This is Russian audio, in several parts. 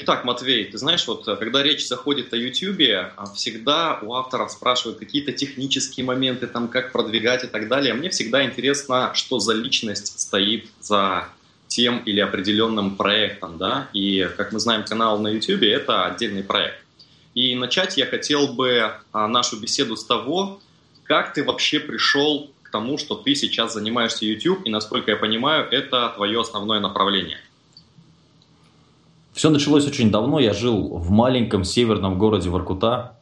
Итак, Матвей, ты знаешь, вот когда речь заходит о YouTube, всегда у авторов спрашивают какие-то технические моменты, там, как продвигать и так далее. Мне всегда интересно, что за личность стоит за тем или определенным проектом, да, и, как мы знаем, канал на YouTube – это отдельный проект. И начать я хотел бы а, нашу беседу с того, как ты вообще пришел к тому, что ты сейчас занимаешься YouTube, и, насколько я понимаю, это твое основное направление. Все началось очень давно. Я жил в маленьком северном городе Воркута,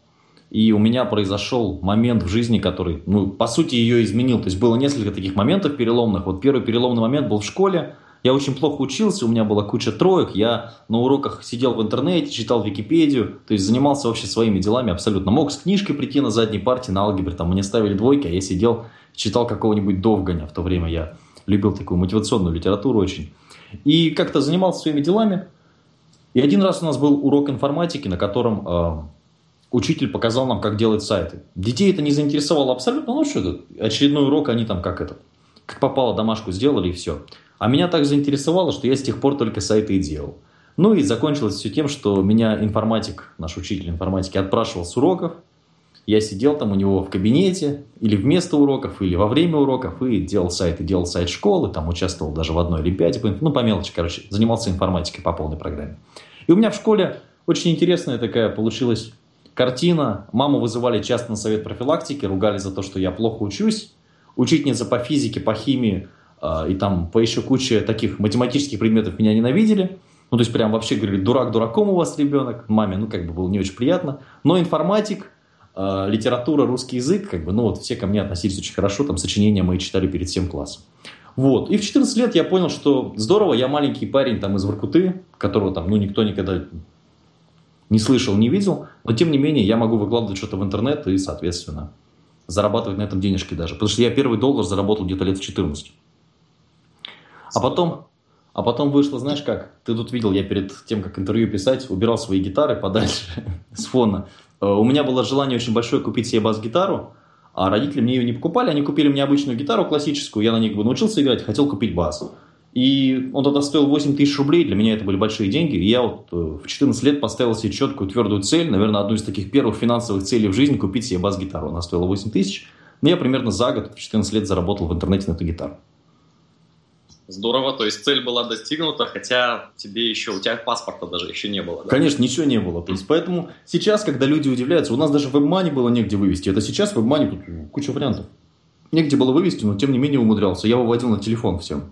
и у меня произошел момент в жизни, который, ну, по сути, ее изменил. То есть было несколько таких моментов переломных. Вот первый переломный момент был в школе. Я очень плохо учился, у меня была куча троек, я на уроках сидел в интернете, читал Википедию, то есть занимался вообще своими делами абсолютно. Мог с книжкой прийти на задней партии на алгебре, там мне ставили двойки, а я сидел, читал какого-нибудь Довганя в то время, я любил такую мотивационную литературу очень. И как-то занимался своими делами. И один раз у нас был урок информатики, на котором э, учитель показал нам, как делать сайты. Детей это не заинтересовало абсолютно, ну что очередной урок, они там как это, как попало домашку сделали и все. А меня так заинтересовало, что я с тех пор только сайты и делал. Ну и закончилось все тем, что меня информатик, наш учитель информатики, отпрашивал с уроков. Я сидел там у него в кабинете, или вместо уроков, или во время уроков, и делал сайты, делал сайт школы, там участвовал даже в одной олимпиаде, ну по мелочи, короче, занимался информатикой по полной программе. И у меня в школе очень интересная такая получилась картина. Маму вызывали часто на совет профилактики, ругали за то, что я плохо учусь. Учительница по физике, по химии а, и там по еще куче таких математических предметов меня ненавидели. Ну, то есть прям вообще говорили, дурак дураком у вас ребенок. Маме, ну, как бы было не очень приятно. Но информатик, э, литература, русский язык, как бы, ну, вот все ко мне относились очень хорошо. Там сочинения мои читали перед всем классом. Вот. И в 14 лет я понял, что здорово, я маленький парень там из Воркуты, которого там, ну, никто никогда не слышал, не видел. Но, тем не менее, я могу выкладывать что-то в интернет и, соответственно, зарабатывать на этом денежки даже. Потому что я первый доллар заработал где-то лет в 14. А потом, а потом вышло, знаешь как, ты тут видел, я перед тем, как интервью писать, убирал свои гитары подальше с фона. Э, у меня было желание очень большое купить себе бас-гитару, а родители мне ее не покупали, они купили мне обычную гитару классическую, я на ней научился играть, хотел купить бас. И он тогда стоил 8 тысяч рублей, для меня это были большие деньги. И я вот э, в 14 лет поставил себе четкую, твердую цель, наверное, одну из таких первых финансовых целей в жизни, купить себе бас-гитару. Она стоила 8 тысяч. Но я примерно за год, в 14 лет, заработал в интернете на эту гитару. Здорово, то есть цель была достигнута, хотя тебе еще, у тебя паспорта даже еще не было. Да? Конечно, ничего не было. То есть, поэтому сейчас, когда люди удивляются, у нас даже в WebMoney было негде вывести. Это сейчас в WebMoney тут куча вариантов. Негде было вывести, но тем не менее умудрялся. Я выводил на телефон всем.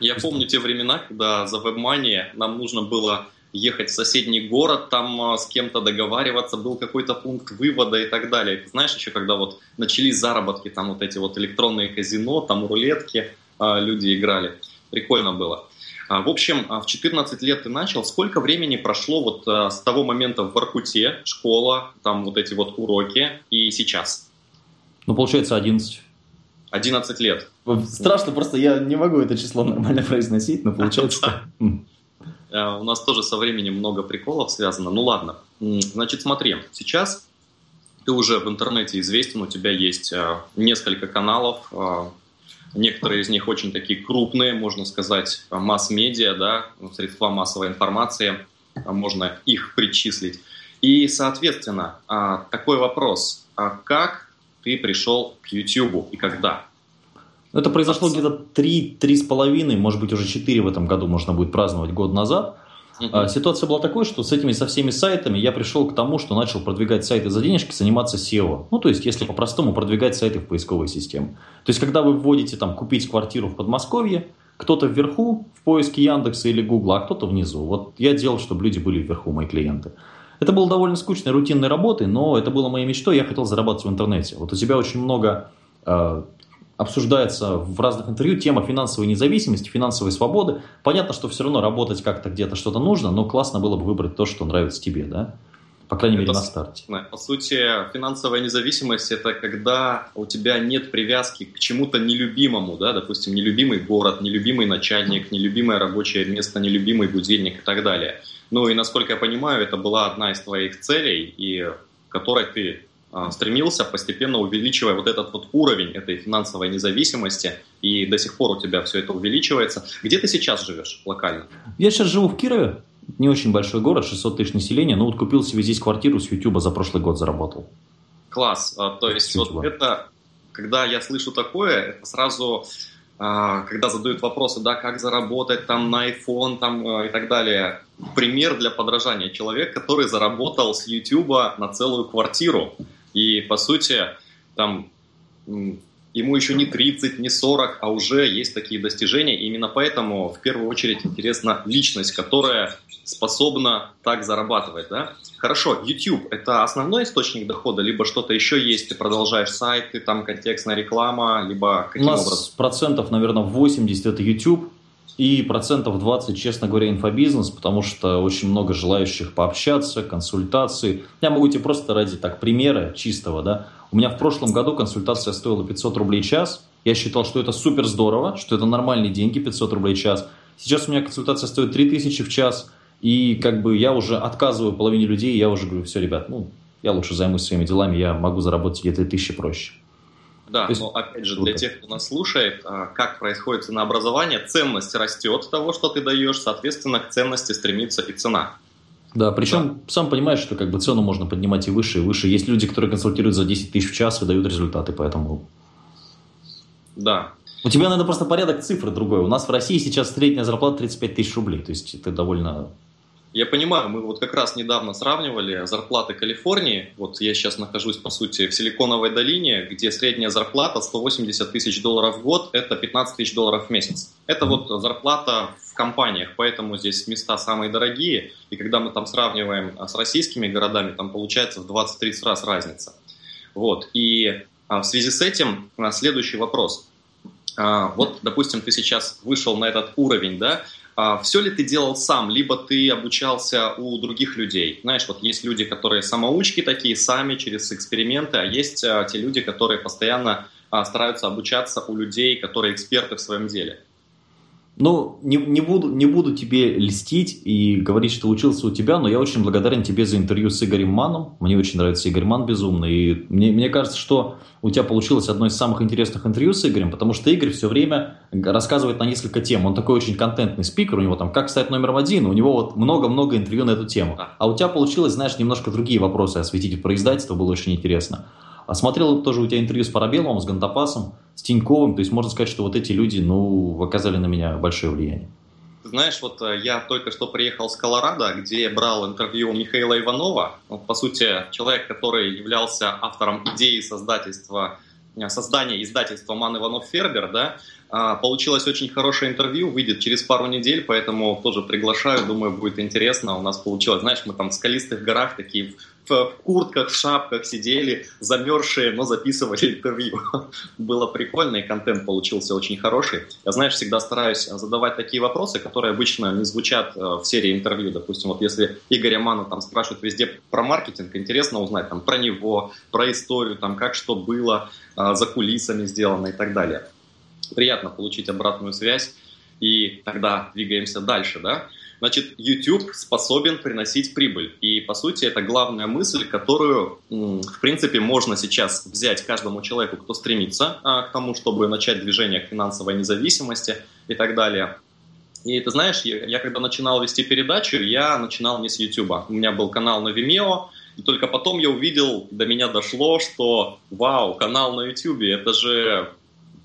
Я помню те времена, когда за WebMoney нам нужно было ехать в соседний город, там а, с кем-то договариваться, был какой-то пункт вывода и так далее. Ты знаешь, еще когда вот начались заработки, там вот эти вот электронные казино, там рулетки, люди играли. Прикольно было. А, в общем, а, в 14 лет ты начал. Сколько времени прошло вот с того момента в Воркуте, школа, там вот эти вот уроки, и сейчас? Ну, получается, 11. 11 лет. Страшно, просто я не могу это число нормально произносить, но получается... У нас тоже со временем много приколов связано. Ну ладно. Значит, смотри, сейчас ты уже в интернете известен, у тебя есть несколько каналов, Некоторые из них очень такие крупные, можно сказать, масс-медиа, да, средства массовой информации, а можно их причислить. И, соответственно, а, такой вопрос. А как ты пришел к YouTube и когда? Это произошло где-то три, три с половиной, может быть, уже четыре в этом году можно будет праздновать год назад. Uh-huh. Ситуация была такой, что с этими со всеми сайтами я пришел к тому, что начал продвигать сайты за денежки, заниматься SEO. Ну, то есть, если по-простому, продвигать сайты в поисковой системе. То есть, когда вы вводите там «купить квартиру в Подмосковье», кто-то вверху в поиске Яндекса или Гугла, а кто-то внизу. Вот я делал, чтобы люди были вверху, мои клиенты. Это было довольно скучной, рутинной работой, но это было моей мечтой, я хотел зарабатывать в интернете. Вот у тебя очень много э, обсуждается в разных интервью тема финансовой независимости, финансовой свободы. Понятно, что все равно работать как-то где-то что-то нужно, но классно было бы выбрать то, что нравится тебе, да? По крайней это, мере, на старте. По сути, финансовая независимость – это когда у тебя нет привязки к чему-то нелюбимому, да, допустим, нелюбимый город, нелюбимый начальник, нелюбимое рабочее место, нелюбимый будильник и так далее. Ну и, насколько я понимаю, это была одна из твоих целей, и которой ты стремился, постепенно увеличивая вот этот вот уровень этой финансовой независимости, и до сих пор у тебя все это увеличивается. Где ты сейчас живешь локально? Я сейчас живу в Кирове, не очень большой город, 600 тысяч населения, но вот купил себе здесь квартиру с YouTube за прошлый год заработал. Класс. А, то есть вот это, когда я слышу такое, это сразу, а, когда задают вопросы, да, как заработать там на iPhone там а, и так далее, пример для подражания. Человек, который заработал с YouTube на целую квартиру. И, по сути, там ему еще не 30, не 40, а уже есть такие достижения. И именно поэтому в первую очередь интересна личность, которая способна так зарабатывать. Да? Хорошо, YouTube – это основной источник дохода, либо что-то еще есть, ты продолжаешь сайты, там контекстная реклама, либо каким У нас образом? процентов, наверное, 80 – это YouTube, и процентов 20, честно говоря, инфобизнес, потому что очень много желающих пообщаться, консультации. Я могу тебе просто ради так примера чистого, да, у меня в прошлом году консультация стоила 500 рублей час. Я считал, что это супер здорово, что это нормальные деньги, 500 рублей час. Сейчас у меня консультация стоит 3000 в час. И как бы я уже отказываю половине людей, я уже говорю, все, ребят, ну, я лучше займусь своими делами, я могу заработать где-то тысячи проще. Да, есть, но опять же, для тех, кто нас слушает, а, как происходит ценообразование, ценность растет того, что ты даешь, соответственно, к ценности стремится и цена. Да, причем да. сам понимаешь, что как бы цену можно поднимать и выше, и выше. Есть люди, которые консультируют за 10 тысяч в час и дают результаты, поэтому... Да. У тебя, надо просто порядок цифр другой. У нас в России сейчас средняя зарплата 35 тысяч рублей, то есть это довольно я понимаю, мы вот как раз недавно сравнивали зарплаты Калифорнии. Вот я сейчас нахожусь, по сути, в Силиконовой долине, где средняя зарплата 180 тысяч долларов в год, это 15 тысяч долларов в месяц. Это вот зарплата в компаниях, поэтому здесь места самые дорогие. И когда мы там сравниваем а, с российскими городами, там получается в 20-30 раз разница. Вот. И а, в связи с этим а, следующий вопрос. Вот, допустим, ты сейчас вышел на этот уровень, да, все ли ты делал сам, либо ты обучался у других людей. Знаешь, вот есть люди, которые самоучки такие, сами через эксперименты, а есть а, те люди, которые постоянно а, стараются обучаться у людей, которые эксперты в своем деле. Ну, не, не, буду, не буду тебе льстить и говорить, что учился у тебя, но я очень благодарен тебе за интервью с Игорем Маном. Мне очень нравится Игорь Ман безумно. И мне, мне кажется, что у тебя получилось одно из самых интересных интервью с Игорем, потому что Игорь все время рассказывает на несколько тем. Он такой очень контентный спикер, у него там «Как стать номером один?», у него вот много-много интервью на эту тему. А у тебя получилось, знаешь, немножко другие вопросы осветить про издательство, было очень интересно. А смотрел тоже у тебя интервью с Парабеловым, с Гантапасом, с Тиньковым. То есть можно сказать, что вот эти люди, ну, оказали на меня большое влияние. Знаешь, вот э, я только что приехал с Колорадо, где брал интервью у Михаила Иванова. Он, по сути, человек, который являлся автором идеи создательства, э, создания издательства Ман Иванов Фербер, да, а, получилось очень хорошее интервью, выйдет через пару недель, поэтому тоже приглашаю, думаю, будет интересно. У нас получилось, знаешь, мы там в скалистых горах такие в куртках, в шапках сидели, замерзшие, но записывали интервью. Было прикольно, и контент получился очень хороший. Я, знаешь, всегда стараюсь задавать такие вопросы, которые обычно не звучат э, в серии интервью. Допустим, вот если Игоря Мана там спрашивают везде про маркетинг, интересно узнать там про него, про историю, там как что было, э, за кулисами сделано и так далее приятно получить обратную связь, и тогда двигаемся дальше, да. Значит, YouTube способен приносить прибыль. И, по сути, это главная мысль, которую, в принципе, можно сейчас взять каждому человеку, кто стремится а, к тому, чтобы начать движение к финансовой независимости и так далее. И ты знаешь, я, я когда начинал вести передачу, я начинал не с YouTube. У меня был канал на Vimeo, и только потом я увидел, до меня дошло, что вау, канал на YouTube, это же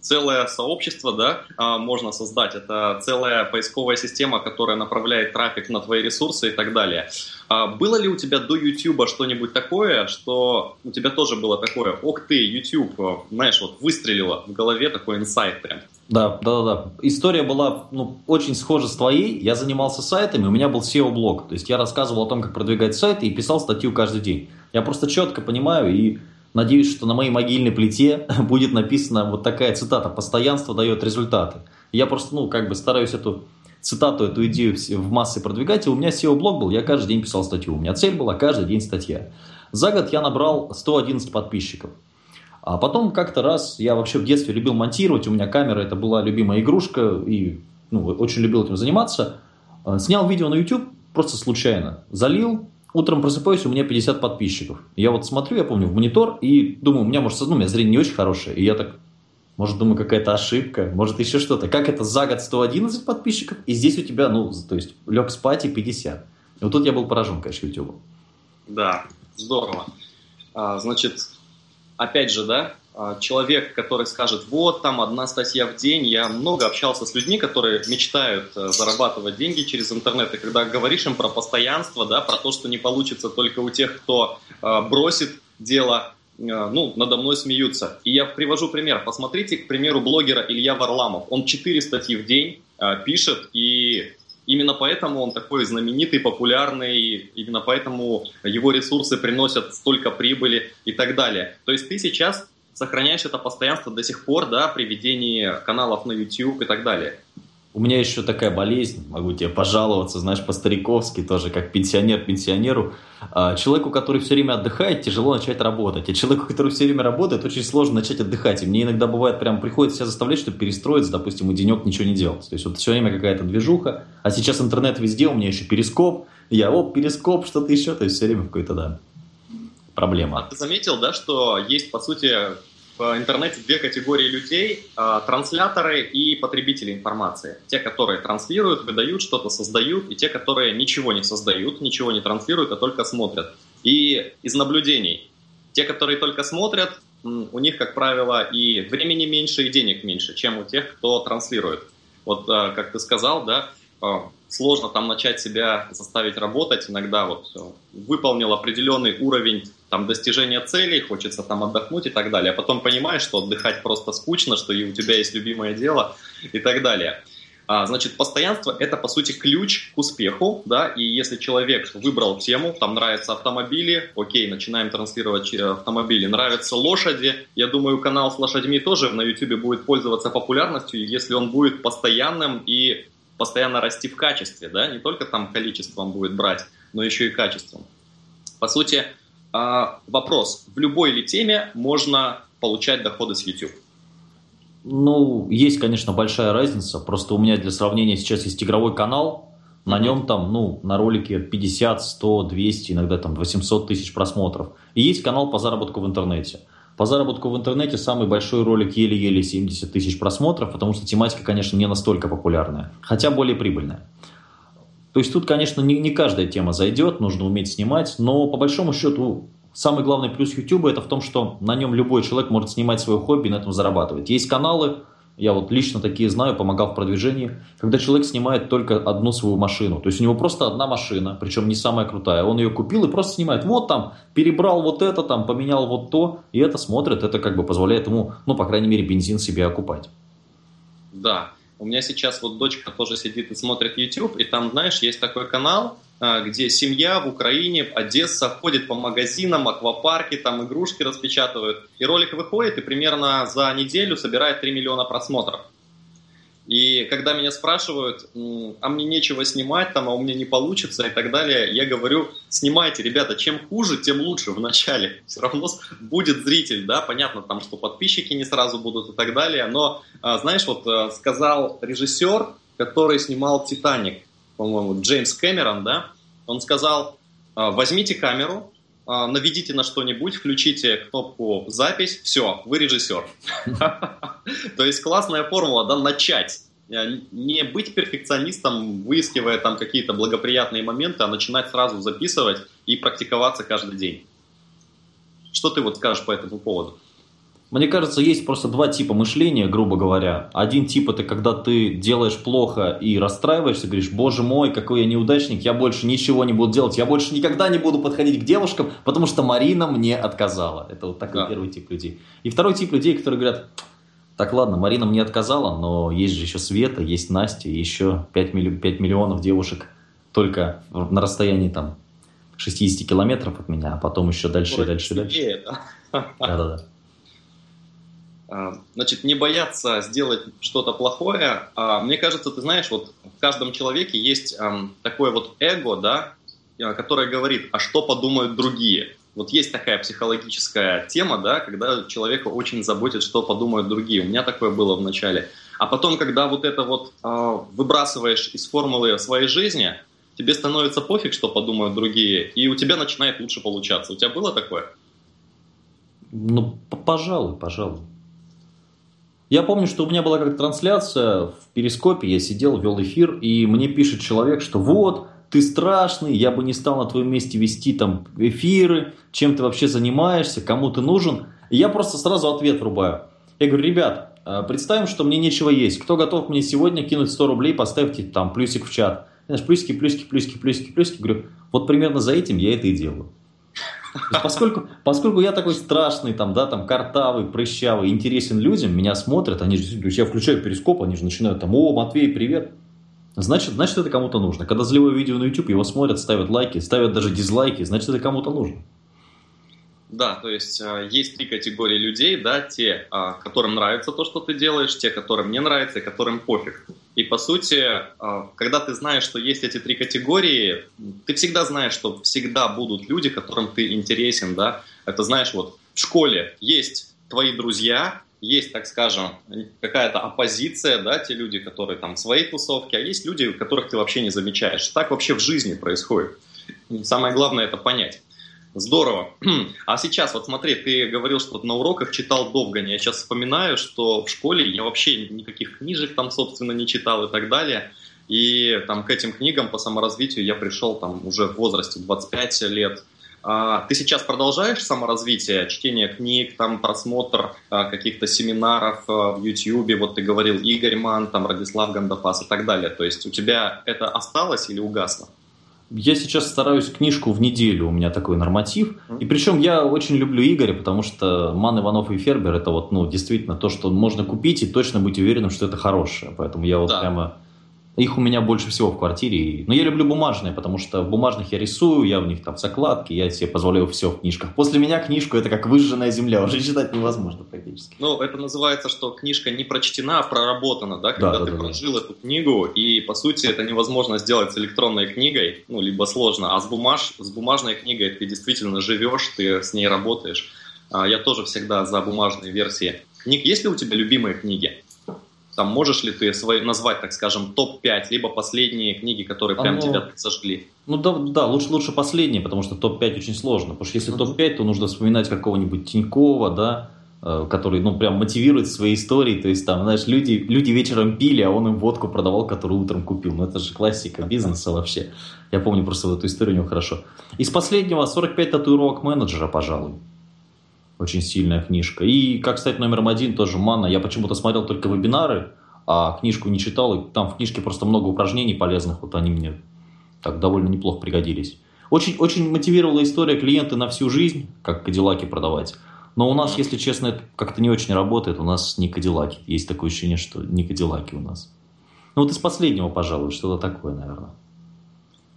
целое сообщество, да, а, можно создать. Это целая поисковая система, которая направляет трафик на твои ресурсы и так далее. А было ли у тебя до YouTube что-нибудь такое, что у тебя тоже было такое, ох ты, YouTube, знаешь, вот выстрелило в голове такой инсайт прям? Да, да, да, да. История была ну, очень схожа с твоей. Я занимался сайтами, у меня был SEO-блог. То есть я рассказывал о том, как продвигать сайты и писал статью каждый день. Я просто четко понимаю и Надеюсь, что на моей могильной плите будет написана вот такая цитата «Постоянство дает результаты». Я просто, ну, как бы стараюсь эту цитату, эту идею в массы продвигать. И у меня SEO-блог был, я каждый день писал статью. У меня цель была каждый день статья. За год я набрал 111 подписчиков. А потом как-то раз, я вообще в детстве любил монтировать, у меня камера, это была любимая игрушка, и ну, очень любил этим заниматься. А, снял видео на YouTube просто случайно. Залил, утром просыпаюсь, у меня 50 подписчиков. Я вот смотрю, я помню, в монитор и думаю, у меня, может, ну, у меня зрение не очень хорошее. И я так, может, думаю, какая-то ошибка, может, еще что-то. Как это за год 111 подписчиков, и здесь у тебя, ну, то есть, лег спать и 50. Вот тут я был поражен, конечно, YouTube. Да, здорово. А, значит, опять же, да, человек, который скажет, вот там одна статья в день, я много общался с людьми, которые мечтают э, зарабатывать деньги через интернет, и когда говоришь им про постоянство, да, про то, что не получится только у тех, кто э, бросит дело, э, ну, надо мной смеются. И я привожу пример. Посмотрите, к примеру, блогера Илья Варламов. Он 4 статьи в день пишет, и Именно поэтому он такой знаменитый, популярный, именно поэтому его ресурсы приносят столько прибыли и так далее. То есть ты сейчас сохраняешь это постоянство до сих пор, да, при ведении каналов на YouTube и так далее. У меня еще такая болезнь, могу тебе пожаловаться, знаешь, по-стариковски тоже, как пенсионер пенсионеру. А, человеку, который все время отдыхает, тяжело начать работать. А человеку, который все время работает, очень сложно начать отдыхать. И мне иногда бывает, прям приходится себя заставлять, чтобы перестроиться, допустим, и денек ничего не делать. То есть вот все время какая-то движуха, а сейчас интернет везде, у меня еще перископ, я, оп, перископ, что-то еще, то есть все время какой-то, да, проблема. А ты заметил, да, что есть, по сути, в интернете две категории людей а, – трансляторы и потребители информации. Те, которые транслируют, выдают, что-то создают, и те, которые ничего не создают, ничего не транслируют, а только смотрят. И из наблюдений, те, которые только смотрят, у них, как правило, и времени меньше, и денег меньше, чем у тех, кто транслирует. Вот, а, как ты сказал, да, а, сложно там начать себя заставить работать. Иногда вот выполнил определенный уровень там, достижения целей, хочется там отдохнуть и так далее. А потом понимаешь, что отдыхать просто скучно, что и у тебя есть любимое дело и так далее. А, значит, постоянство – это, по сути, ключ к успеху, да, и если человек выбрал тему, там нравятся автомобили, окей, начинаем транслировать э, автомобили, нравятся лошади, я думаю, канал с лошадьми тоже на YouTube будет пользоваться популярностью, если он будет постоянным и постоянно расти в качестве, да, не только там количеством будет брать, но еще и качеством. По сути, а, вопрос, в любой ли теме можно получать доходы с YouTube? Ну, есть, конечно, большая разница. Просто у меня для сравнения сейчас есть игровой канал, на нем там, ну, на ролике 50, 100, 200, иногда там 800 тысяч просмотров. И есть канал по заработку в интернете. По заработку в интернете самый большой ролик еле-еле 70 тысяч просмотров, потому что тематика, конечно, не настолько популярная, хотя более прибыльная. То есть тут, конечно, не, не каждая тема зайдет, нужно уметь снимать, но по большому счету самый главный плюс YouTube это в том, что на нем любой человек может снимать свое хобби и на этом зарабатывать. Есть каналы, я вот лично такие знаю, помогал в продвижении, когда человек снимает только одну свою машину. То есть у него просто одна машина, причем не самая крутая. Он ее купил и просто снимает. Вот там, перебрал вот это, там, поменял вот то, и это смотрит, это как бы позволяет ему, ну, по крайней мере, бензин себе окупать. Да. У меня сейчас вот дочка тоже сидит и смотрит YouTube, и там, знаешь, есть такой канал, а, где семья в Украине, Одесса, ходит по магазинам, аквапарки, там игрушки распечатывают. И ролик выходит и примерно за неделю собирает 3 миллиона просмотров. И когда меня спрашивают, а мне нечего снимать, там, а у меня не получится и так далее, я говорю, снимайте, ребята, чем хуже, тем лучше в начале. Все равно будет зритель, да, понятно там, что подписчики не сразу будут и так далее, но, а, знаешь, вот э, сказал режиссер, который снимал «Титаник», по-моему, Джеймс Кэмерон, да, он сказал, «А, возьмите камеру, а, наведите на что-нибудь, включите кнопку «Запись», все, вы режиссер. То есть классная формула, да, начать. Не быть перфекционистом, выискивая там какие-то благоприятные моменты, а начинать сразу записывать и практиковаться каждый день. Что ты вот скажешь по этому поводу? Мне кажется, есть просто два типа мышления, грубо говоря. Один тип это когда ты делаешь плохо и расстраиваешься, говоришь, боже мой, какой я неудачник, я больше ничего не буду делать, я больше никогда не буду подходить к девушкам, потому что Марина мне отказала. Это вот такой да. первый тип людей. И второй тип людей, которые говорят, так ладно, Марина мне отказала, но есть же еще Света, есть Настя, еще 5, милли... 5 миллионов девушек только на расстоянии там 60 километров от меня, а потом еще дальше Ой, дальше и дальше. Да-да-да. А, значит, не бояться сделать что-то плохое. А, мне кажется, ты знаешь, вот в каждом человеке есть такое вот эго, да, а, которое говорит, а что подумают другие. Вот есть такая психологическая тема, да, когда человека очень заботит, что подумают другие. У меня такое было в начале. А потом, когда вот это вот выбрасываешь из формулы своей жизни, тебе становится пофиг, что подумают другие, и у тебя начинает лучше получаться. У тебя было такое? Ну, пожалуй, пожалуй. Я помню, что у меня была как трансляция в Перископе, я сидел, вел эфир, и мне пишет человек, что вот, ты страшный, я бы не стал на твоем месте вести там эфиры, чем ты вообще занимаешься, кому ты нужен. И я просто сразу ответ врубаю. Я говорю, ребят, э, представим, что мне нечего есть. Кто готов мне сегодня кинуть 100 рублей, поставьте там плюсик в чат. Знаешь, плюсики, плюсики, плюсики, плюсики, плюсики. Говорю, вот примерно за этим я это и делаю. Поскольку, поскольку я такой страшный, там, да, там, картавый, прыщавый, интересен людям, меня смотрят, они же, я включаю перископ, они же начинают там, о, Матвей, привет. Значит, значит, это кому-то нужно. Когда заливаю видео на YouTube, его смотрят, ставят лайки, ставят даже дизлайки, значит, это кому-то нужно. Да, то есть э, есть три категории людей, да, те, э, которым нравится то, что ты делаешь, те, которым не нравится и которым пофиг. И по сути, э, когда ты знаешь, что есть эти три категории, ты всегда знаешь, что всегда будут люди, которым ты интересен, да. Это знаешь, вот в школе есть твои друзья, есть, так скажем, какая-то оппозиция, да, те люди, которые там в своей тусовке, а есть люди, которых ты вообще не замечаешь. Так вообще в жизни происходит. Самое главное это понять. Здорово. А сейчас, вот смотри, ты говорил, что на уроках читал Довгани. Я сейчас вспоминаю, что в школе я вообще никаких книжек там, собственно, не читал и так далее. И там к этим книгам по саморазвитию я пришел там уже в возрасте 25 лет. А, ты сейчас продолжаешь саморазвитие, чтение книг, там просмотр а, каких-то семинаров а, в YouTube, вот ты говорил Игорь Ман, там Радислав Гандапас и так далее. То есть у тебя это осталось или угасло? Я сейчас стараюсь книжку в неделю, у меня такой норматив. И причем я очень люблю Игоря, потому что Ман, Иванов и Фербер это вот, ну, действительно то, что можно купить и точно быть уверенным, что это хорошее. Поэтому я вот да. прямо их у меня больше всего в квартире. Но я люблю бумажные, потому что в бумажных я рисую, я в них там закладки, я себе позволяю все в книжках. После меня книжку это как выжженная земля, уже читать невозможно практически. Ну, это называется, что книжка не прочтена, а проработана, да, когда да, ты да, прожил да. эту книгу, и по сути это невозможно сделать с электронной книгой, ну, либо сложно, а с, бумаж, с бумажной книгой ты действительно живешь, ты с ней работаешь. А, я тоже всегда за бумажные версии книг. Есть ли у тебя любимые книги? Там можешь ли ты свои, назвать, так скажем, топ-5, либо последние книги, которые прям ну, тебя сожгли? Ну да, да лучше, лучше последние, потому что топ-5 очень сложно. Потому что если uh-huh. топ-5, то нужно вспоминать какого-нибудь Тинькова, да, э, который, ну, прям мотивирует свои истории. То есть, там, знаешь, люди, люди вечером пили, а он им водку продавал, которую утром купил. Ну, это же классика бизнеса вообще. Я помню просто эту историю у него хорошо. Из последнего 45 татуировок менеджера, пожалуй. Очень сильная книжка. И как стать номером один тоже Манна. Я почему-то смотрел только вебинары, а книжку не читал. И там в книжке просто много упражнений полезных. Вот они мне так довольно неплохо пригодились. Очень, очень мотивировала история клиенты на всю жизнь, как кадиллаки продавать. Но у нас, если честно, это как-то не очень работает. У нас не кадиллаки. Есть такое ощущение, что не кадиллаки у нас. Ну вот из последнего, пожалуй, что-то такое, наверное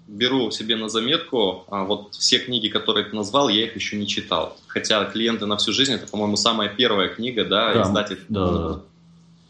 беру себе на заметку, а вот все книги, которые ты назвал, я их еще не читал. Хотя «Клиенты на всю жизнь» — это, по-моему, самая первая книга, да, да издатель. Да, да.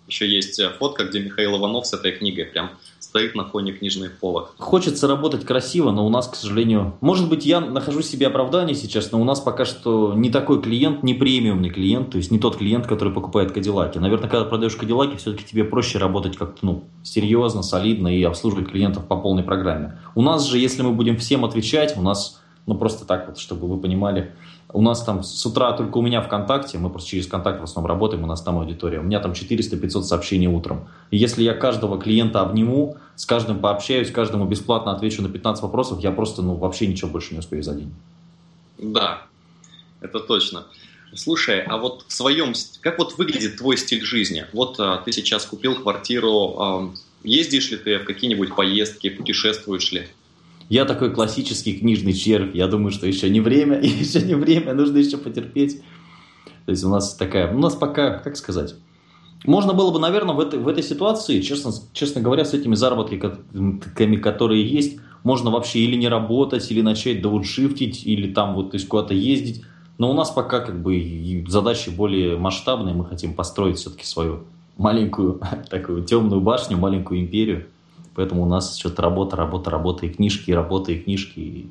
Еще есть э, фотка, где Михаил Иванов с этой книгой прям стоит на фоне книжных полок. Хочется работать красиво, но у нас, к сожалению... Может быть, я нахожу себе оправдание сейчас, но у нас пока что не такой клиент, не премиумный клиент, то есть не тот клиент, который покупает Кадиллаки. Наверное, когда продаешь Кадиллаки, все-таки тебе проще работать как-то ну, серьезно, солидно и обслуживать клиентов по полной программе. У нас же, если мы будем всем отвечать, у нас, ну просто так вот, чтобы вы понимали, у нас там с утра только у меня ВКонтакте, мы просто через контакт в основном работаем, у нас там аудитория. У меня там 400-500 сообщений утром. И если я каждого клиента обниму, с каждым пообщаюсь, каждому бесплатно отвечу на 15 вопросов, я просто ну, вообще ничего больше не успею за день. Да, это точно. Слушай, а вот в своем, как вот выглядит твой стиль жизни? Вот а, ты сейчас купил квартиру, а, ездишь ли ты в какие-нибудь поездки, путешествуешь ли? Я такой классический книжный червь. Я думаю, что еще не время, еще не время, нужно еще потерпеть. То есть у нас такая, у нас пока, как сказать, можно было бы, наверное, в этой, в этой ситуации, честно, честно говоря, с этими заработками, которые есть, можно вообще или не работать, или начать дауншифтить, или там вот куда-то ездить. Но у нас пока как бы задачи более масштабные, мы хотим построить все-таки свою маленькую такую темную башню, маленькую империю. Поэтому у нас что-то работа, работа, работа и книжки, и работа, и книжки.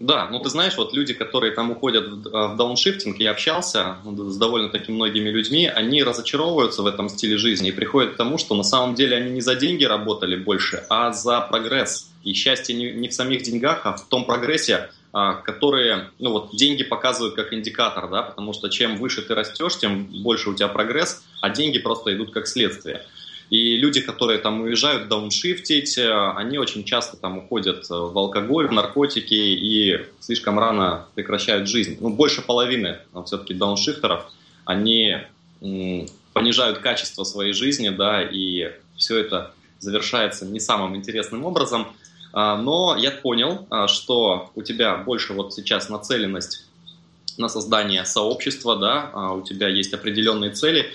Да, ну ты знаешь, вот люди, которые там уходят в а, дауншифтинг, я общался с довольно-таки многими людьми, они разочаровываются в этом стиле жизни и приходят к тому, что на самом деле они не за деньги работали больше, а за прогресс. И счастье не, не в самих деньгах, а в том прогрессе, а, которые, ну вот, деньги показывают как индикатор, да, потому что чем выше ты растешь, тем больше у тебя прогресс, а деньги просто идут как следствие. И люди, которые там уезжают дауншифтить, э, они очень часто там уходят в алкоголь, в наркотики и слишком рано прекращают жизнь. Ну, больше половины все-таки дауншифтеров, они понижают качество своей жизни, да, и все это завершается не самым интересным образом. Но я понял, что у тебя больше вот сейчас нацеленность на создание сообщества, да, у тебя есть определенные цели.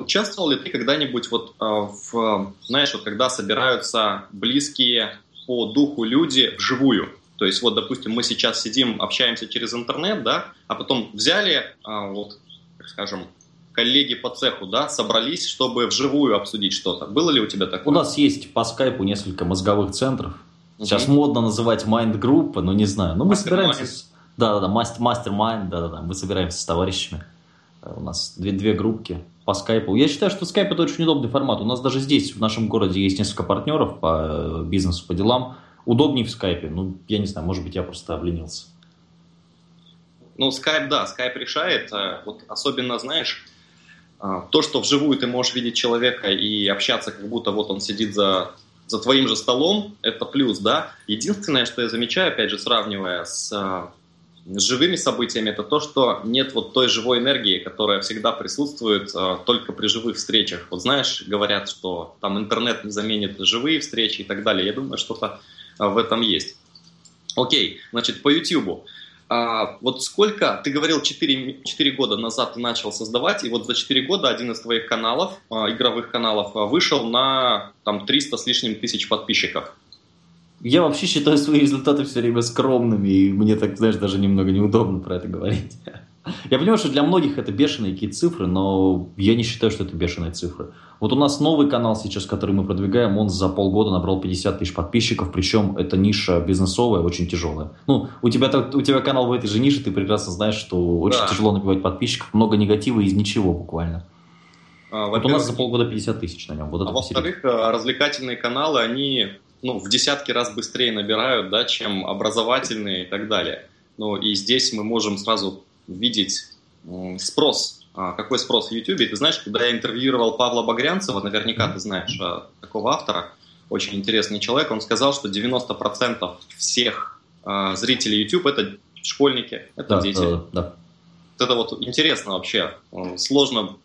Участвовал ли ты когда-нибудь вот в, знаешь, вот когда собираются близкие по духу люди вживую? То есть вот, допустим, мы сейчас сидим, общаемся через интернет, да, а потом взяли, вот, так скажем, коллеги по цеху, да, собрались, чтобы вживую обсудить что-то. Было ли у тебя такое? У нас есть по скайпу несколько мозговых центров. Сейчас угу. модно называть майнд-группа, но не знаю. Но мы собираемся... Да-да-да, мастер-майнд, да-да-да. Мы собираемся с товарищами. Э, у нас две, две группки по скайпу. Я считаю, что скайп это очень удобный формат. У нас даже здесь, в нашем городе, есть несколько партнеров по э, бизнесу, по делам. Удобнее в скайпе. Ну, я не знаю, может быть, я просто обленился. Ну, скайп, да, скайп решает. Э, вот особенно, знаешь, а, то, что вживую ты можешь видеть человека и общаться, как будто вот он сидит за, за твоим же столом, это плюс, да. Единственное, что я замечаю, опять же, сравнивая с, с живыми событиями, это то, что нет вот той живой энергии, которая всегда присутствует а, только при живых встречах. Вот знаешь, говорят, что там интернет не заменит живые встречи и так далее. Я думаю, что-то в этом есть. Окей, значит, по YouTube. А, вот сколько, ты говорил, 4, 4 года назад ты начал создавать, и вот за 4 года один из твоих каналов, а, игровых каналов, а, вышел на там 300 с лишним тысяч подписчиков. Я вообще считаю свои результаты все время скромными, и мне так, знаешь, даже немного неудобно про это говорить. Я понимаю, что для многих это бешеные какие-то цифры, но я не считаю, что это бешеные цифры. Вот у нас новый канал сейчас, который мы продвигаем, он за полгода набрал 50 тысяч подписчиков, причем это ниша бизнесовая, очень тяжелая. Ну, у тебя, у тебя канал в этой же нише, ты прекрасно знаешь, что очень да. тяжело набивать подписчиков, много негатива из ничего буквально. А, вот у нас за полгода 50 тысяч на нем. Вот а во-вторых, э, развлекательные каналы, они ну, в десятки раз быстрее набирают, да, чем образовательные и так далее. Ну, и здесь мы можем сразу видеть спрос, а, какой спрос в YouTube. Ты знаешь, когда я интервьюировал Павла Багрянцева, наверняка ты знаешь а, такого автора, очень интересный человек, он сказал, что 90% всех а, зрителей YouTube это школьники, это да, дети. Да, да. Это вот интересно вообще. Сложно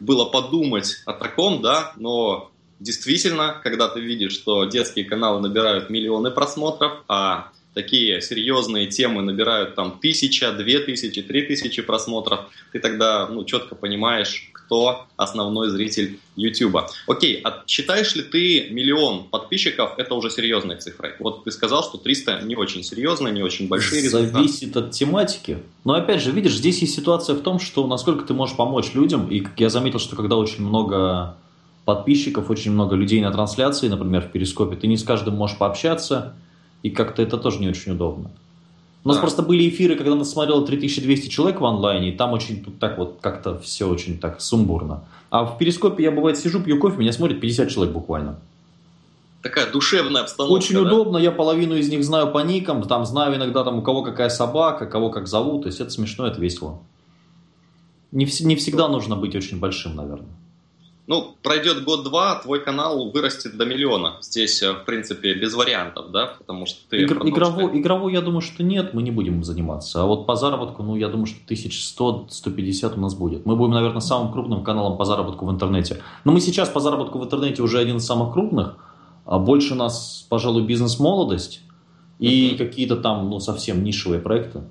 было подумать о таком, да, но действительно, когда ты видишь, что детские каналы набирают миллионы просмотров, а такие серьезные темы набирают там тысяча, две тысячи, три тысячи просмотров, ты тогда ну, четко понимаешь, кто основной зритель YouTube. Окей, а считаешь ли ты миллион подписчиков это уже серьезной цифрой? Вот ты сказал, что 300 не очень серьезные, не очень большие результаты. Зависит от тематики. Но опять же, видишь, здесь есть ситуация в том, что насколько ты можешь помочь людям. И я заметил, что когда очень много подписчиков, очень много людей на трансляции, например, в Перископе, ты не с каждым можешь пообщаться, и как-то это тоже не очень удобно. У нас да. просто были эфиры, когда нас смотрело 3200 человек в онлайне, и там очень тут так вот как-то все очень так сумбурно. А в перископе я бывает сижу, пью кофе, меня смотрит 50 человек буквально. Такая душевная обстановка. Очень да? удобно, я половину из них знаю по никам, там знаю иногда там у кого какая собака, кого как зовут, то есть это смешно, это весело. Не, не всегда нужно быть очень большим, наверное. Ну, пройдет год-два, твой канал вырастет до миллиона. Здесь, э, в принципе, без вариантов, да, потому что ты... Игр, игровой, игровой, я думаю, что нет, мы не будем им заниматься. А вот по заработку, ну, я думаю, что 1100-150 у нас будет. Мы будем, наверное, самым крупным каналом по заработку в интернете. Но мы сейчас по заработку в интернете уже один из самых крупных. А больше нас, пожалуй, бизнес-молодость и uh-huh. какие-то там, ну, совсем нишевые проекты.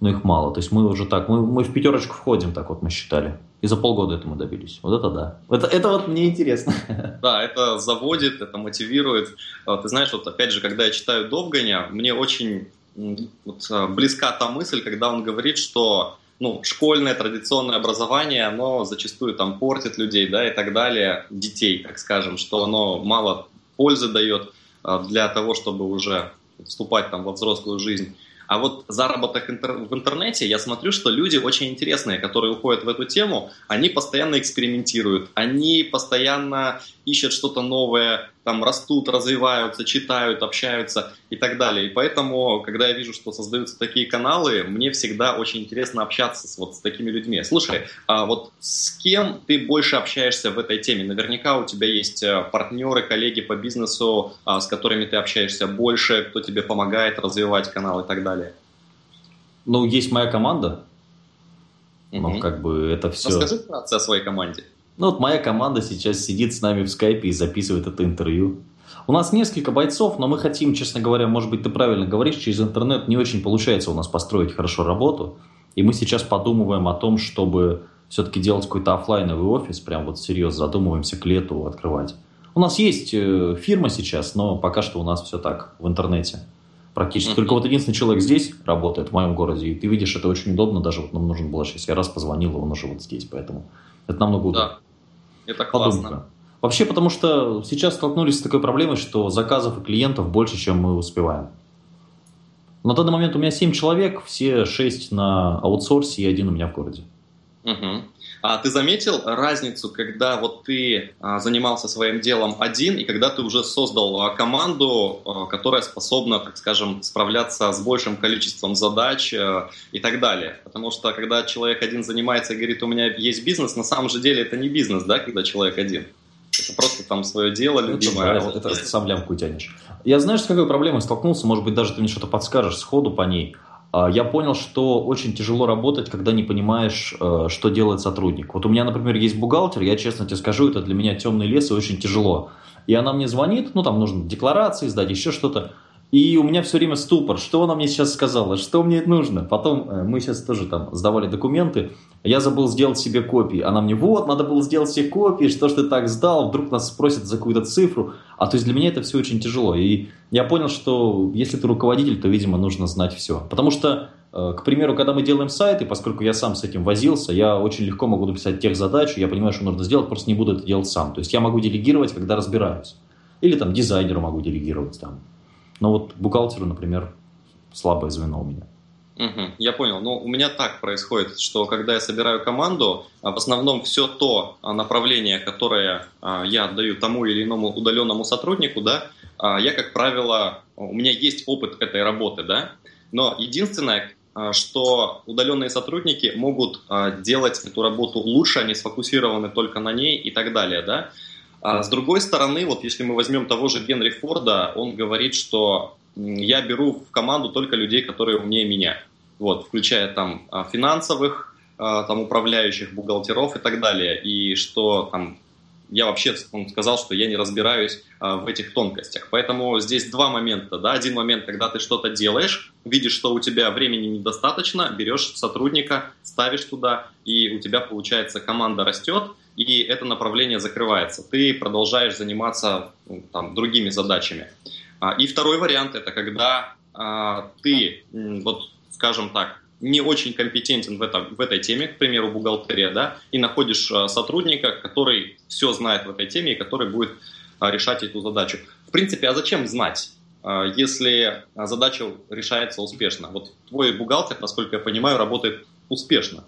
Но их мало. То есть мы уже так, мы, мы в пятерочку входим, так вот мы считали. И за полгода это мы добились. Вот это да. Это, это вот мне интересно. Да, это заводит, это мотивирует. А, ты знаешь, вот опять же, когда я читаю Довганя, мне очень вот, а, близка та мысль, когда он говорит, что ну, школьное традиционное образование, оно зачастую там портит людей, да, и так далее, детей, так скажем, что оно мало пользы дает а, для того, чтобы уже вступать там во взрослую жизнь. А вот заработок в интернете, я смотрю, что люди очень интересные, которые уходят в эту тему, они постоянно экспериментируют, они постоянно ищут что-то новое, там растут, развиваются, читают, общаются и так далее. И поэтому, когда я вижу, что создаются такие каналы, мне всегда очень интересно общаться с, вот с такими людьми. Слушай, а вот с кем ты больше общаешься в этой теме? Наверняка у тебя есть э, партнеры, коллеги по бизнесу, а, с которыми ты общаешься больше, кто тебе помогает развивать канал и так далее. Ну, есть моя команда, но угу. как бы это все... Расскажи вкратце о своей команде. Ну вот моя команда сейчас сидит с нами в скайпе и записывает это интервью. У нас несколько бойцов, но мы хотим, честно говоря, может быть, ты правильно говоришь, через интернет не очень получается у нас построить хорошо работу. И мы сейчас подумываем о том, чтобы все-таки делать какой-то офлайновый офис, прям вот серьезно задумываемся к лету открывать. У нас есть э, фирма сейчас, но пока что у нас все так, в интернете практически. Только вот единственный человек здесь работает, в моем городе, и ты видишь, это очень удобно, даже вот нам нужен был сейчас, я раз позвонил, он уже вот здесь, поэтому это намного удобнее. Да. Это классно. Подумка. Вообще, потому что сейчас столкнулись с такой проблемой, что заказов и клиентов больше, чем мы успеваем. На данный момент у меня 7 человек, все 6 на аутсорсе и один у меня в городе. Угу. А ты заметил разницу, когда вот ты а, занимался своим делом один и когда ты уже создал а, команду, а, которая способна, так скажем, справляться с большим количеством задач а, и так далее? Потому что когда человек один занимается и говорит, у меня есть бизнес, на самом же деле это не бизнес, да, когда человек один. Это просто там свое дело любимое. Это, это, это сам лямку тянешь. Я знаешь, с какой проблемой столкнулся? Может быть, даже ты мне что-то подскажешь сходу по ней. А, я понял, что очень тяжело работать, когда не понимаешь, э, что делает сотрудник. Вот у меня, например, есть бухгалтер, я честно тебе скажу, это для меня темный лес и очень тяжело. И она мне звонит, ну там нужно декларации сдать, еще что-то. И у меня все время ступор, что она мне сейчас сказала, что мне нужно. Потом э, мы сейчас тоже там сдавали документы, я забыл сделать себе копии. Она мне, вот, надо было сделать себе копии, что ж ты так сдал, вдруг нас спросят за какую-то цифру. А то есть для меня это все очень тяжело. И я понял, что если ты руководитель, то, видимо, нужно знать все. Потому что, э, к примеру, когда мы делаем сайты, поскольку я сам с этим возился, я очень легко могу написать тех задачу, я понимаю, что нужно сделать, просто не буду это делать сам. То есть я могу делегировать, когда разбираюсь. Или там дизайнеру могу делегировать там. Но вот бухгалтеру, например, слабое звено у меня. Угу, я понял. Ну, у меня так происходит, что когда я собираю команду, а, в основном все то а, направление, которое а, я отдаю тому или иному удаленному сотруднику, да, я, как правило, у меня есть опыт этой работы, да, но единственное, что удаленные сотрудники могут делать эту работу лучше, они сфокусированы только на ней и так далее, да. А с другой стороны, вот если мы возьмем того же Генри Форда, он говорит, что я беру в команду только людей, которые умнее меня, вот, включая там а, финансовых, а, там управляющих, бухгалтеров и так далее, и что там я вообще он сказал, что я не разбираюсь а, в этих тонкостях. Поэтому здесь два момента. Да? Один момент, когда ты что-то делаешь, видишь, что у тебя времени недостаточно, берешь сотрудника, ставишь туда, и у тебя, получается, команда растет, и это направление закрывается. Ты продолжаешь заниматься ну, там, другими задачами. А, и второй вариант это когда а, ты, вот скажем так, не очень компетентен в, это, в этой теме, к примеру, бухгалтерия, да, и находишь а, сотрудника, который все знает в этой теме и который будет решать эту задачу. В принципе, а зачем знать? если задача решается успешно. Вот твой бухгалтер, насколько я понимаю, работает успешно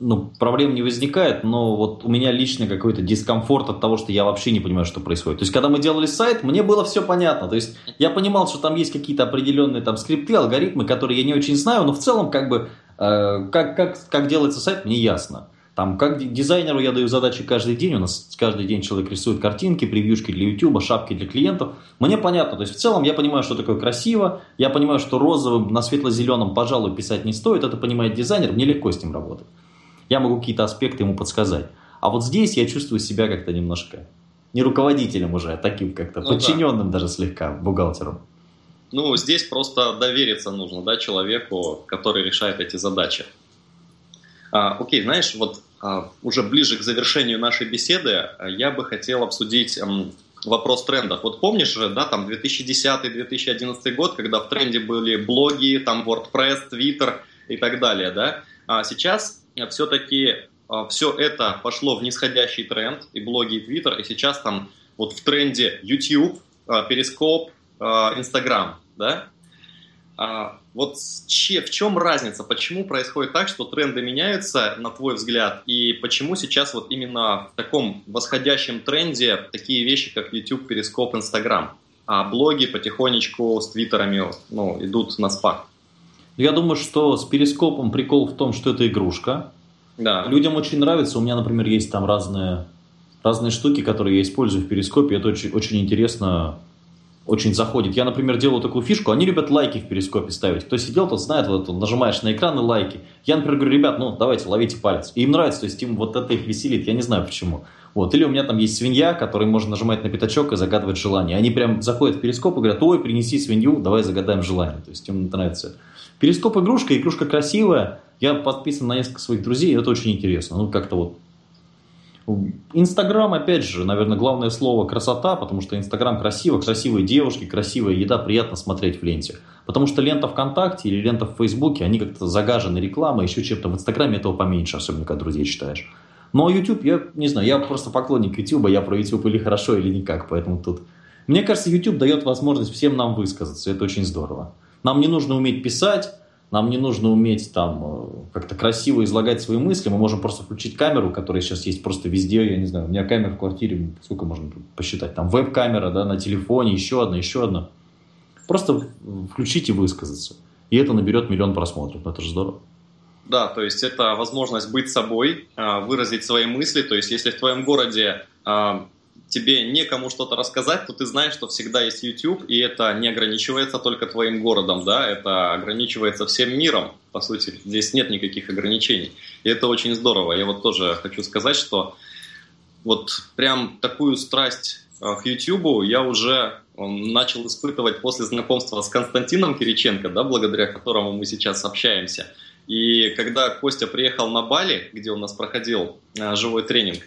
ну, проблем не возникает, но вот у меня лично какой-то дискомфорт от того, что я вообще не понимаю, что происходит. То есть, когда мы делали сайт, мне было все понятно. То есть, я понимал, что там есть какие-то определенные там скрипты, алгоритмы, которые я не очень знаю, но в целом, как бы, э, как, как, как делается сайт, мне ясно. Там, как дизайнеру я даю задачи каждый день, у нас каждый день человек рисует картинки, превьюшки для YouTube, шапки для клиентов. Мне понятно, то есть в целом я понимаю, что такое красиво, я понимаю, что розовым на светло-зеленом, пожалуй, писать не стоит, это понимает дизайнер, мне легко с ним работать я могу какие-то аспекты ему подсказать. А вот здесь я чувствую себя как-то немножко не руководителем уже, а таким как-то ну, подчиненным да. даже слегка бухгалтером. Ну, здесь просто довериться нужно, да, человеку, который решает эти задачи. А, окей, знаешь, вот а, уже ближе к завершению нашей беседы а, я бы хотел обсудить м, вопрос трендов. Вот помнишь же, да, там 2010-2011 год, когда в тренде были блоги, там WordPress, Twitter и так далее, да? А сейчас все-таки а, все это пошло в нисходящий тренд, и блоги, и Твиттер, и сейчас там вот в тренде YouTube, а, Перископ, Instagram, да? а, вот в чем разница? Почему происходит так, что тренды меняются, на твой взгляд, и почему сейчас вот именно в таком восходящем тренде такие вещи, как YouTube, Перископ, Instagram, а блоги потихонечку с твиттерами ну, идут на спад? Я думаю, что с Перископом прикол в том, что это игрушка. Да. Людям очень нравится. У меня, например, есть там разные, разные штуки, которые я использую в Перископе. Это очень, очень интересно очень заходит. Я, например, делаю такую фишку, они любят лайки в перископе ставить. Кто сидел, тот знает, вот нажимаешь на экран и лайки. Я, например, говорю, ребят, ну давайте, ловите палец. И им нравится, то есть им вот это их веселит, я не знаю почему. Вот. Или у меня там есть свинья, которой можно нажимать на пятачок и загадывать желание. Они прям заходят в перископ и говорят, ой, принеси свинью, давай загадаем желание. То есть им нравится. Перископ игрушка, игрушка красивая. Я подписан на несколько своих друзей, это очень интересно. Ну, как-то вот Инстаграм, опять же, наверное, главное слово красота, потому что Инстаграм красиво, красивые девушки, красивая еда, приятно смотреть в ленте. Потому что лента ВКонтакте или лента в Фейсбуке, они как-то загажены рекламой, еще чем-то. В Инстаграме этого поменьше, особенно когда друзей читаешь. Но YouTube, я не знаю, я просто поклонник YouTube, я про YouTube или хорошо, или никак, поэтому тут... Мне кажется, YouTube дает возможность всем нам высказаться, это очень здорово. Нам не нужно уметь писать, нам не нужно уметь там э, как-то красиво излагать свои мысли, мы можем просто включить камеру, которая сейчас есть просто везде, я не знаю, у меня камера в квартире, сколько можно посчитать, там веб-камера, да, на телефоне, еще одна, еще одна. Просто включить и высказаться. И это наберет миллион просмотров, это же здорово. Да, то есть это возможность быть собой, а, выразить свои мысли. То есть если в твоем городе а, тебе некому что-то рассказать, то ты знаешь, что всегда есть YouTube, и это не ограничивается только твоим городом, да, это ограничивается всем миром, по сути, здесь нет никаких ограничений. И это очень здорово. Я вот тоже хочу сказать, что вот прям такую страсть а, к YouTube я уже начал испытывать после знакомства с Константином Кириченко, да, благодаря которому мы сейчас общаемся. И когда Костя приехал на Бали, где у нас проходил а, живой тренинг,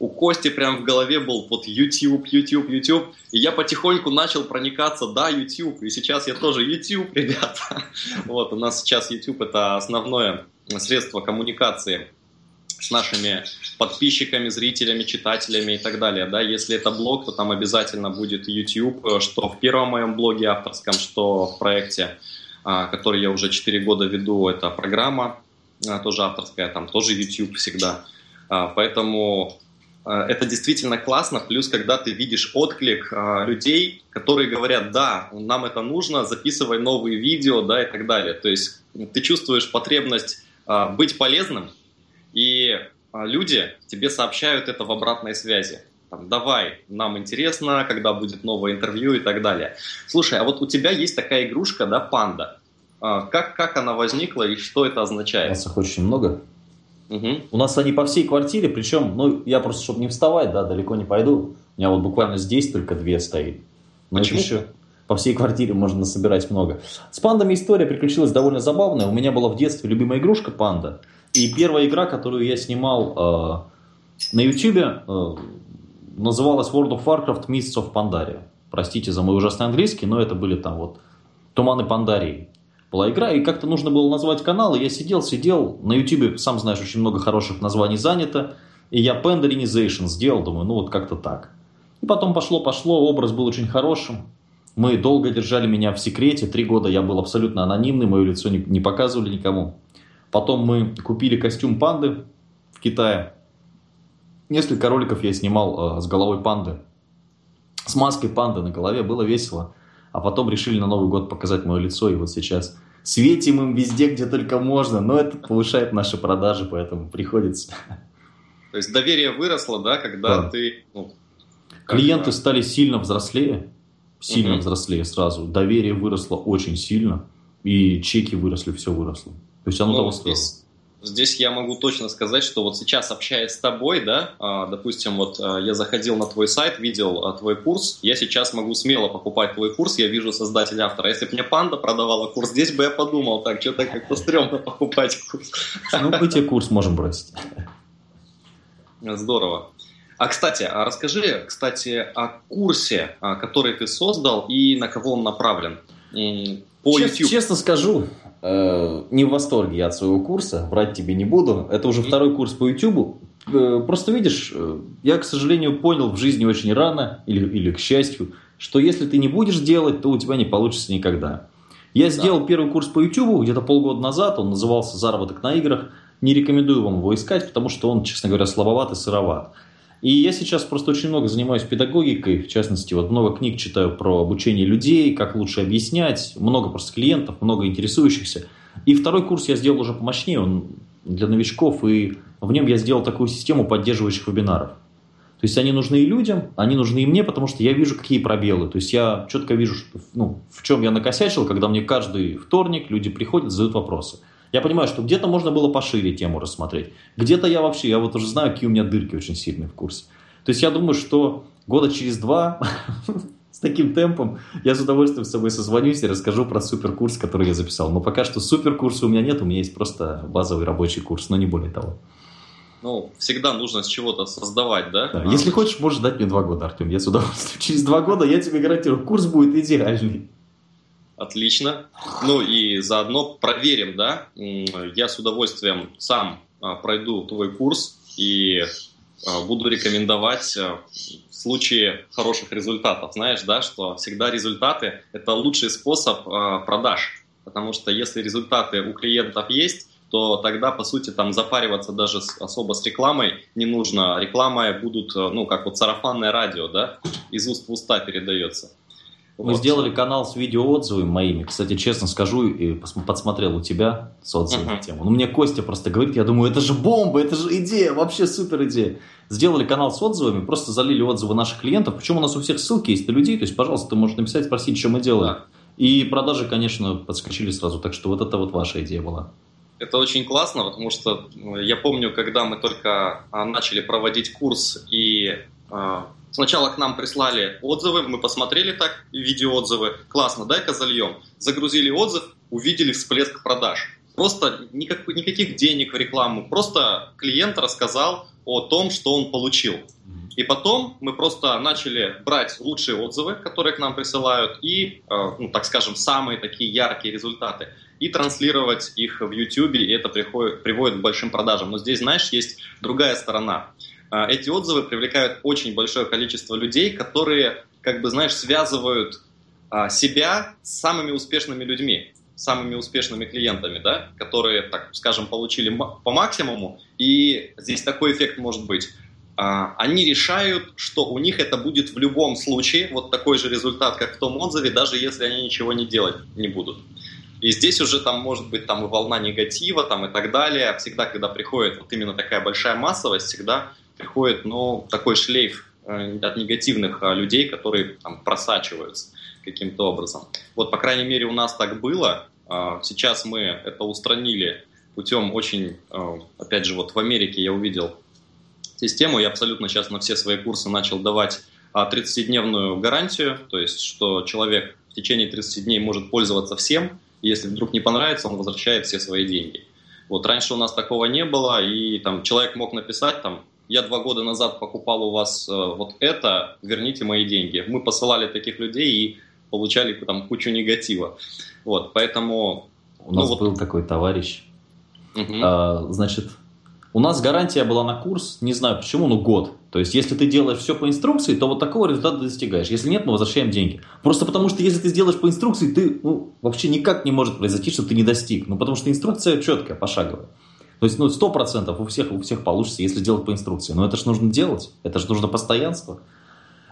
у Кости прям в голове был вот YouTube, YouTube, YouTube, и я потихоньку начал проникаться, да, YouTube, и сейчас я тоже YouTube, ребята. Вот, у нас сейчас YouTube это основное средство коммуникации с нашими подписчиками, зрителями, читателями и так далее. Да? Если это блог, то там обязательно будет YouTube, что в первом моем блоге авторском, что в проекте, а, который я уже 4 года веду, это программа а, тоже авторская, там тоже YouTube всегда. А, поэтому Э, это действительно классно. Плюс, когда ты видишь отклик а, людей, которые говорят, да, нам это нужно, записывай новые видео, да, и так далее. То есть ты чувствуешь потребность а, быть полезным, и люди тебе сообщают это в обратной связи. Там, давай, нам интересно, когда будет новое интервью и так далее. Слушай, а вот у тебя есть такая игрушка, да, панда. Как, как она возникла и что это означает? У нас их очень много. Угу. У нас они по всей квартире, причем, ну, я просто, чтобы не вставать, да, далеко не пойду. У меня вот буквально здесь только две стоит. Но Почему? еще по всей квартире можно собирать много. С пандами история приключилась довольно забавная. У меня была в детстве любимая игрушка панда. И первая игра, которую я снимал э, на YouTube, э, называлась World of Warcraft Mists of Pandaria. Простите за мой ужасный английский, но это были там вот Туманы Пандарии была игра, и как-то нужно было назвать канал, и я сидел, сидел, на YouTube, сам знаешь, очень много хороших названий занято, и я Pandarinization сделал, думаю, ну вот как-то так. И потом пошло-пошло, образ был очень хорошим, мы долго держали меня в секрете, три года я был абсолютно анонимный, мое лицо не, не показывали никому. Потом мы купили костюм панды в Китае. Несколько роликов я снимал э, с головой панды. С маской панды на голове, было весело а потом решили на Новый год показать мое лицо, и вот сейчас светим им везде, где только можно, но это повышает наши продажи, поэтому приходится. То есть доверие выросло, да, когда да. ты... Ну, Клиенты стали сильно взрослее, сильно угу. взрослее сразу, доверие выросло очень сильно, и чеки выросли, все выросло. То есть оно ну, того стоило. Здесь Здесь я могу точно сказать, что вот сейчас общаясь с тобой, да, а, допустим, вот а, я заходил на твой сайт, видел а, твой курс, я сейчас могу смело покупать твой курс, я вижу создателя автора. Если бы мне панда продавала курс, здесь бы я подумал, так, что-то как-то стрёмно покупать курс. Ну, мы тебе курс можем бросить. Здорово. А, кстати, расскажи, кстати, о курсе, который ты создал и на кого он направлен по Чест, YouTube. Честно скажу, э, не в восторге я от своего курса, брать тебе не буду. Это уже второй курс по YouTube. Э, просто видишь, э, я, к сожалению, понял в жизни очень рано, или, или к счастью, что если ты не будешь делать, то у тебя не получится никогда. Я да. сделал первый курс по YouTube где-то полгода назад, он назывался «Заработок на играх». Не рекомендую вам его искать, потому что он, честно говоря, слабоват и сыроват. И я сейчас просто очень много занимаюсь педагогикой, в частности, вот много книг читаю про обучение людей, как лучше объяснять, много просто клиентов, много интересующихся. И второй курс я сделал уже помощнее, он для новичков, и в нем я сделал такую систему поддерживающих вебинаров. То есть они нужны и людям, они нужны и мне, потому что я вижу, какие пробелы. То есть я четко вижу, что, ну, в чем я накосячил, когда мне каждый вторник люди приходят, задают вопросы. Я понимаю, что где-то можно было пошире тему рассмотреть. Где-то я вообще, я вот уже знаю, какие у меня дырки очень сильные в курсе. То есть я думаю, что года через два с таким темпом я с удовольствием с собой созвонюсь и расскажу про суперкурс, который я записал. Но пока что суперкурса у меня нет, у меня есть просто базовый рабочий курс, но не более того. Ну, всегда нужно с чего-то создавать, да? да. А. Если хочешь, можешь дать мне два года, Артем. Я с удовольствием. Через два года я тебе гарантирую, курс будет идеальный. Отлично. Ну и заодно проверим, да? Я с удовольствием сам а, пройду твой курс и а, буду рекомендовать в случае хороших результатов. Знаешь, да, что всегда результаты – это лучший способ продаж. Потому что если результаты у клиентов есть, то тогда, по сути, там запариваться даже с, особо с рекламой не нужно. Реклама будут, ну, как вот сарафанное радио, да, из уст в уста передается. Мы вот. сделали канал с видеоотзывами моими. Кстати, честно скажу, и подсмотрел у тебя с отзывами uh-huh. тему. Ну, мне Костя просто говорит, я думаю, это же бомба, это же идея, вообще супер идея. Сделали канал с отзывами, просто залили отзывы наших клиентов. Причем у нас у всех ссылки есть на людей, то есть, пожалуйста, ты можешь написать, спросить, что мы делаем. Да. И продажи, конечно, подскочили сразу, так что вот это вот ваша идея была. Это очень классно, потому что ну, я помню, когда мы только а, начали проводить курс, и а, сначала к нам прислали отзывы, мы посмотрели так видеоотзывы, классно, дай-ка зальем. Загрузили отзыв, увидели всплеск продаж. Просто никак, никаких денег в рекламу, просто клиент рассказал о том, что он получил. И потом мы просто начали брать лучшие отзывы, которые к нам присылают, и, а, ну, так скажем, самые такие яркие результаты и транслировать их в YouTube, и это приходит, приводит к большим продажам. Но здесь, знаешь, есть другая сторона. А, эти отзывы привлекают очень большое количество людей, которые, как бы, знаешь, связывают а, себя с самыми успешными людьми, самыми успешными клиентами, да, которые, так скажем, получили по максимуму, и здесь такой эффект может быть. А, они решают, что у них это будет в любом случае вот такой же результат, как в том отзыве, даже если они ничего не делать не будут. И здесь уже там может быть там и волна негатива там и так далее. Всегда, когда приходит вот именно такая большая массовость, всегда приходит ну, такой шлейф э, от негативных э, людей, которые там просачиваются каким-то образом. Вот, по крайней мере, у нас так было. Э, сейчас мы это устранили путем очень, опять же, вот в Америке я увидел систему, я абсолютно сейчас на все свои курсы начал давать 30-дневную гарантию, то есть, что человек в течение 30 дней может пользоваться всем, если вдруг не понравится, он возвращает все свои деньги. Вот раньше у нас такого не было, и там человек мог написать там, я два года назад покупал у вас э, вот это, верните мои деньги. Мы посылали таких людей и получали там кучу негатива. Вот, поэтому... У ну, нас вот... был такой товарищ, угу. а, значит, у нас гарантия была на курс, не знаю почему, но год. То есть, если ты делаешь все по инструкции, то вот такого результата достигаешь. Если нет, мы возвращаем деньги. Просто потому, что если ты сделаешь по инструкции, ты ну, вообще никак не может произойти, что ты не достиг. Ну, потому что инструкция четкая, пошаговая. То есть, ну, сто процентов у всех, у всех получится, если делать по инструкции. Но это же нужно делать, это же нужно постоянство.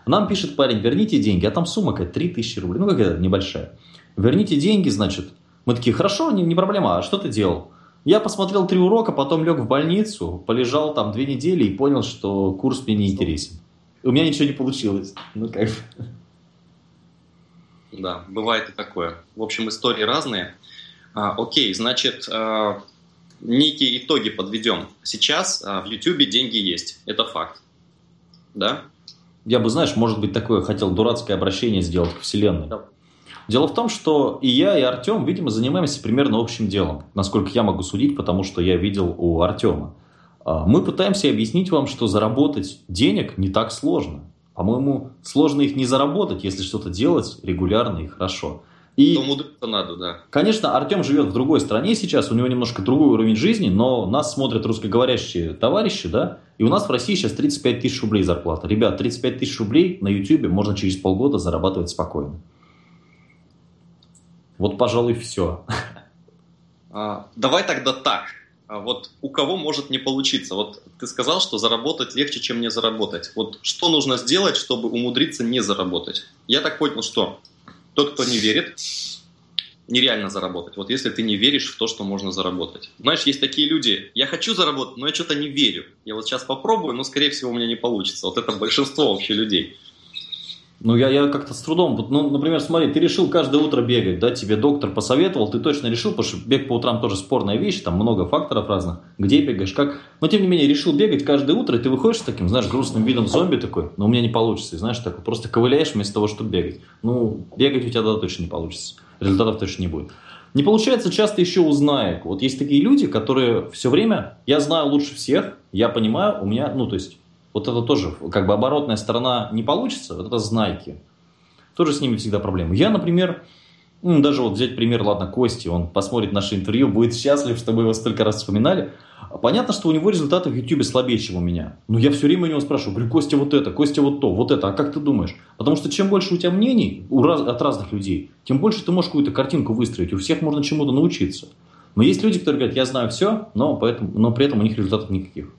Нам пишет парень, верните деньги, а там сумма какая-то 3000 рублей, ну какая-то небольшая. Верните деньги, значит. Мы такие, хорошо, не, не проблема, а что ты делал? Я посмотрел три урока, потом лег в больницу, полежал там две недели и понял, что курс мне не интересен. У меня ничего не получилось. Ну как Да, бывает и такое. В общем, истории разные. А, окей, значит, а, некие итоги подведем. Сейчас а, в YouTube деньги есть, это факт. Да? Я бы, знаешь, может быть, такое хотел дурацкое обращение сделать к Вселенной. Да. Дело в том, что и я, и Артем, видимо, занимаемся примерно общим делом, насколько я могу судить, потому что я видел у Артема. А, мы пытаемся объяснить вам, что заработать денег не так сложно. По-моему, сложно их не заработать, если что-то делать регулярно и хорошо. И, То мудриться надо, да. Конечно, Артем живет в другой стране сейчас, у него немножко другой уровень жизни, но нас смотрят русскоговорящие товарищи, да, и у нас в России сейчас 35 тысяч рублей зарплата. Ребят, 35 тысяч рублей на YouTube можно через полгода зарабатывать спокойно. Вот, пожалуй, все. А, давай тогда так. А вот у кого может не получиться? Вот ты сказал, что заработать легче, чем не заработать. Вот что нужно сделать, чтобы умудриться не заработать? Я так понял, что тот, кто не верит, нереально заработать. Вот если ты не веришь в то, что можно заработать. Знаешь, есть такие люди, я хочу заработать, но я что-то не верю. Я вот сейчас попробую, но, скорее всего, у меня не получится. Вот это большинство вообще людей. Ну, я, я как-то с трудом. Ну, например, смотри, ты решил каждое утро бегать, да, тебе доктор посоветовал, ты точно решил, потому что бег по утрам тоже спорная вещь, там много факторов разных, где бегаешь, как. Но, тем не менее, решил бегать каждое утро, и ты выходишь с таким, знаешь, грустным видом зомби такой, но у меня не получится, и знаешь, так просто ковыляешь вместо того, чтобы бегать. Ну, бегать у тебя да, точно не получится, результатов точно не будет. Не получается часто еще узнай. Вот есть такие люди, которые все время, я знаю лучше всех, я понимаю, у меня, ну, то есть, вот это тоже, как бы оборотная сторона не получится, вот это знайки. Тоже с ними всегда проблемы. Я, например, ну, даже вот взять пример, ладно, Кости, он посмотрит наше интервью, будет счастлив, что мы его столько раз вспоминали. Понятно, что у него результаты в YouTube слабее, чем у меня. Но я все время у него спрашиваю, говорю, Костя вот это, Костя вот то, вот это, а как ты думаешь? Потому что чем больше у тебя мнений у раз, от разных людей, тем больше ты можешь какую-то картинку выстроить. У всех можно чему-то научиться. Но есть люди, которые говорят, я знаю все, но, поэтому, но при этом у них результатов никаких.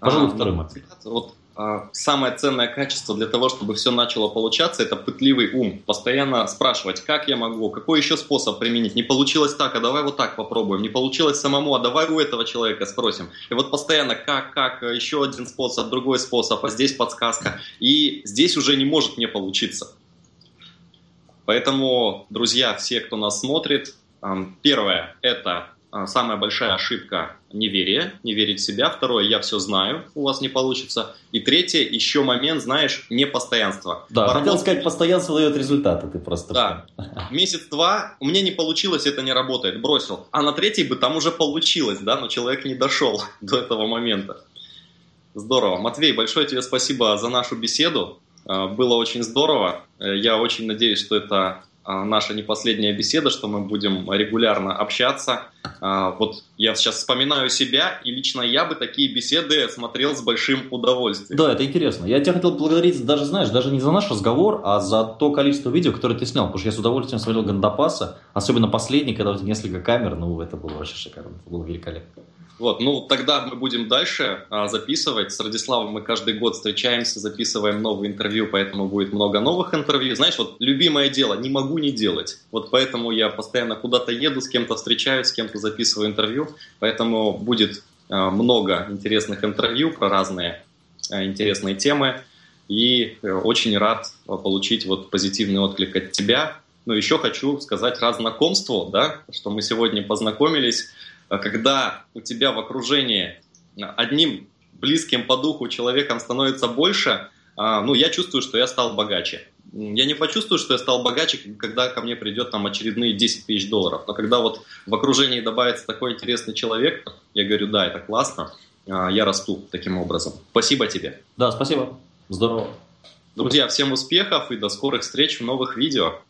Пожалуй, мотив. Вот а, самое ценное качество для того, чтобы все начало получаться, это пытливый ум. Постоянно спрашивать, как я могу, какой еще способ применить. Не получилось так, а давай вот так попробуем. Не получилось самому, а давай у этого человека спросим. И вот постоянно как, как, еще один способ, другой способ, а здесь подсказка. И здесь уже не может не получиться. Поэтому, друзья, все, кто нас смотрит, первое – это самая большая ошибка – неверие, не верить в себя. Второе – я все знаю, у вас не получится. И третье – еще момент, знаешь, непостоянство. Да, Поработать... хотел сказать, постоянство дает результаты, ты просто… Да, месяц-два, у меня не получилось, это не работает, бросил. А на третий бы там уже получилось, да, но человек не дошел до этого момента. Здорово. Матвей, большое тебе спасибо за нашу беседу. А, было очень здорово. Э, я очень надеюсь, что это а, наша не последняя беседа, что мы будем регулярно общаться. А, вот я сейчас вспоминаю себя, и лично я бы такие беседы смотрел с большим удовольствием. Да, это интересно. Я тебя хотел благодарить даже, знаешь, даже не за наш разговор, а за то количество видео, которые ты снял, потому что я с удовольствием смотрел Гандапаса, особенно последний, когда у тебя несколько камер, ну, это было вообще шикарно, это было великолепно. Вот, ну тогда мы будем дальше а, записывать. С Радиславом мы каждый год встречаемся, записываем новые интервью, поэтому будет много новых интервью. Знаешь, вот любимое дело, не могу не делать. Вот поэтому я постоянно куда-то еду, с кем-то встречаюсь, с кем-то записываю интервью. Поэтому будет а, много интересных интервью про разные а, интересные темы. И э, очень рад получить вот позитивный отклик от тебя. Но еще хочу сказать раз знакомству, да, что мы сегодня познакомились когда у тебя в окружении одним близким по духу человеком становится больше, ну, я чувствую, что я стал богаче. Я не почувствую, что я стал богаче, когда ко мне придет там очередные 10 тысяч долларов. Но когда вот в окружении добавится такой интересный человек, я говорю, да, это классно, а, я расту таким образом. Спасибо тебе. Да, спасибо. Здорово. Друзья, всем успехов и до скорых встреч в новых видео.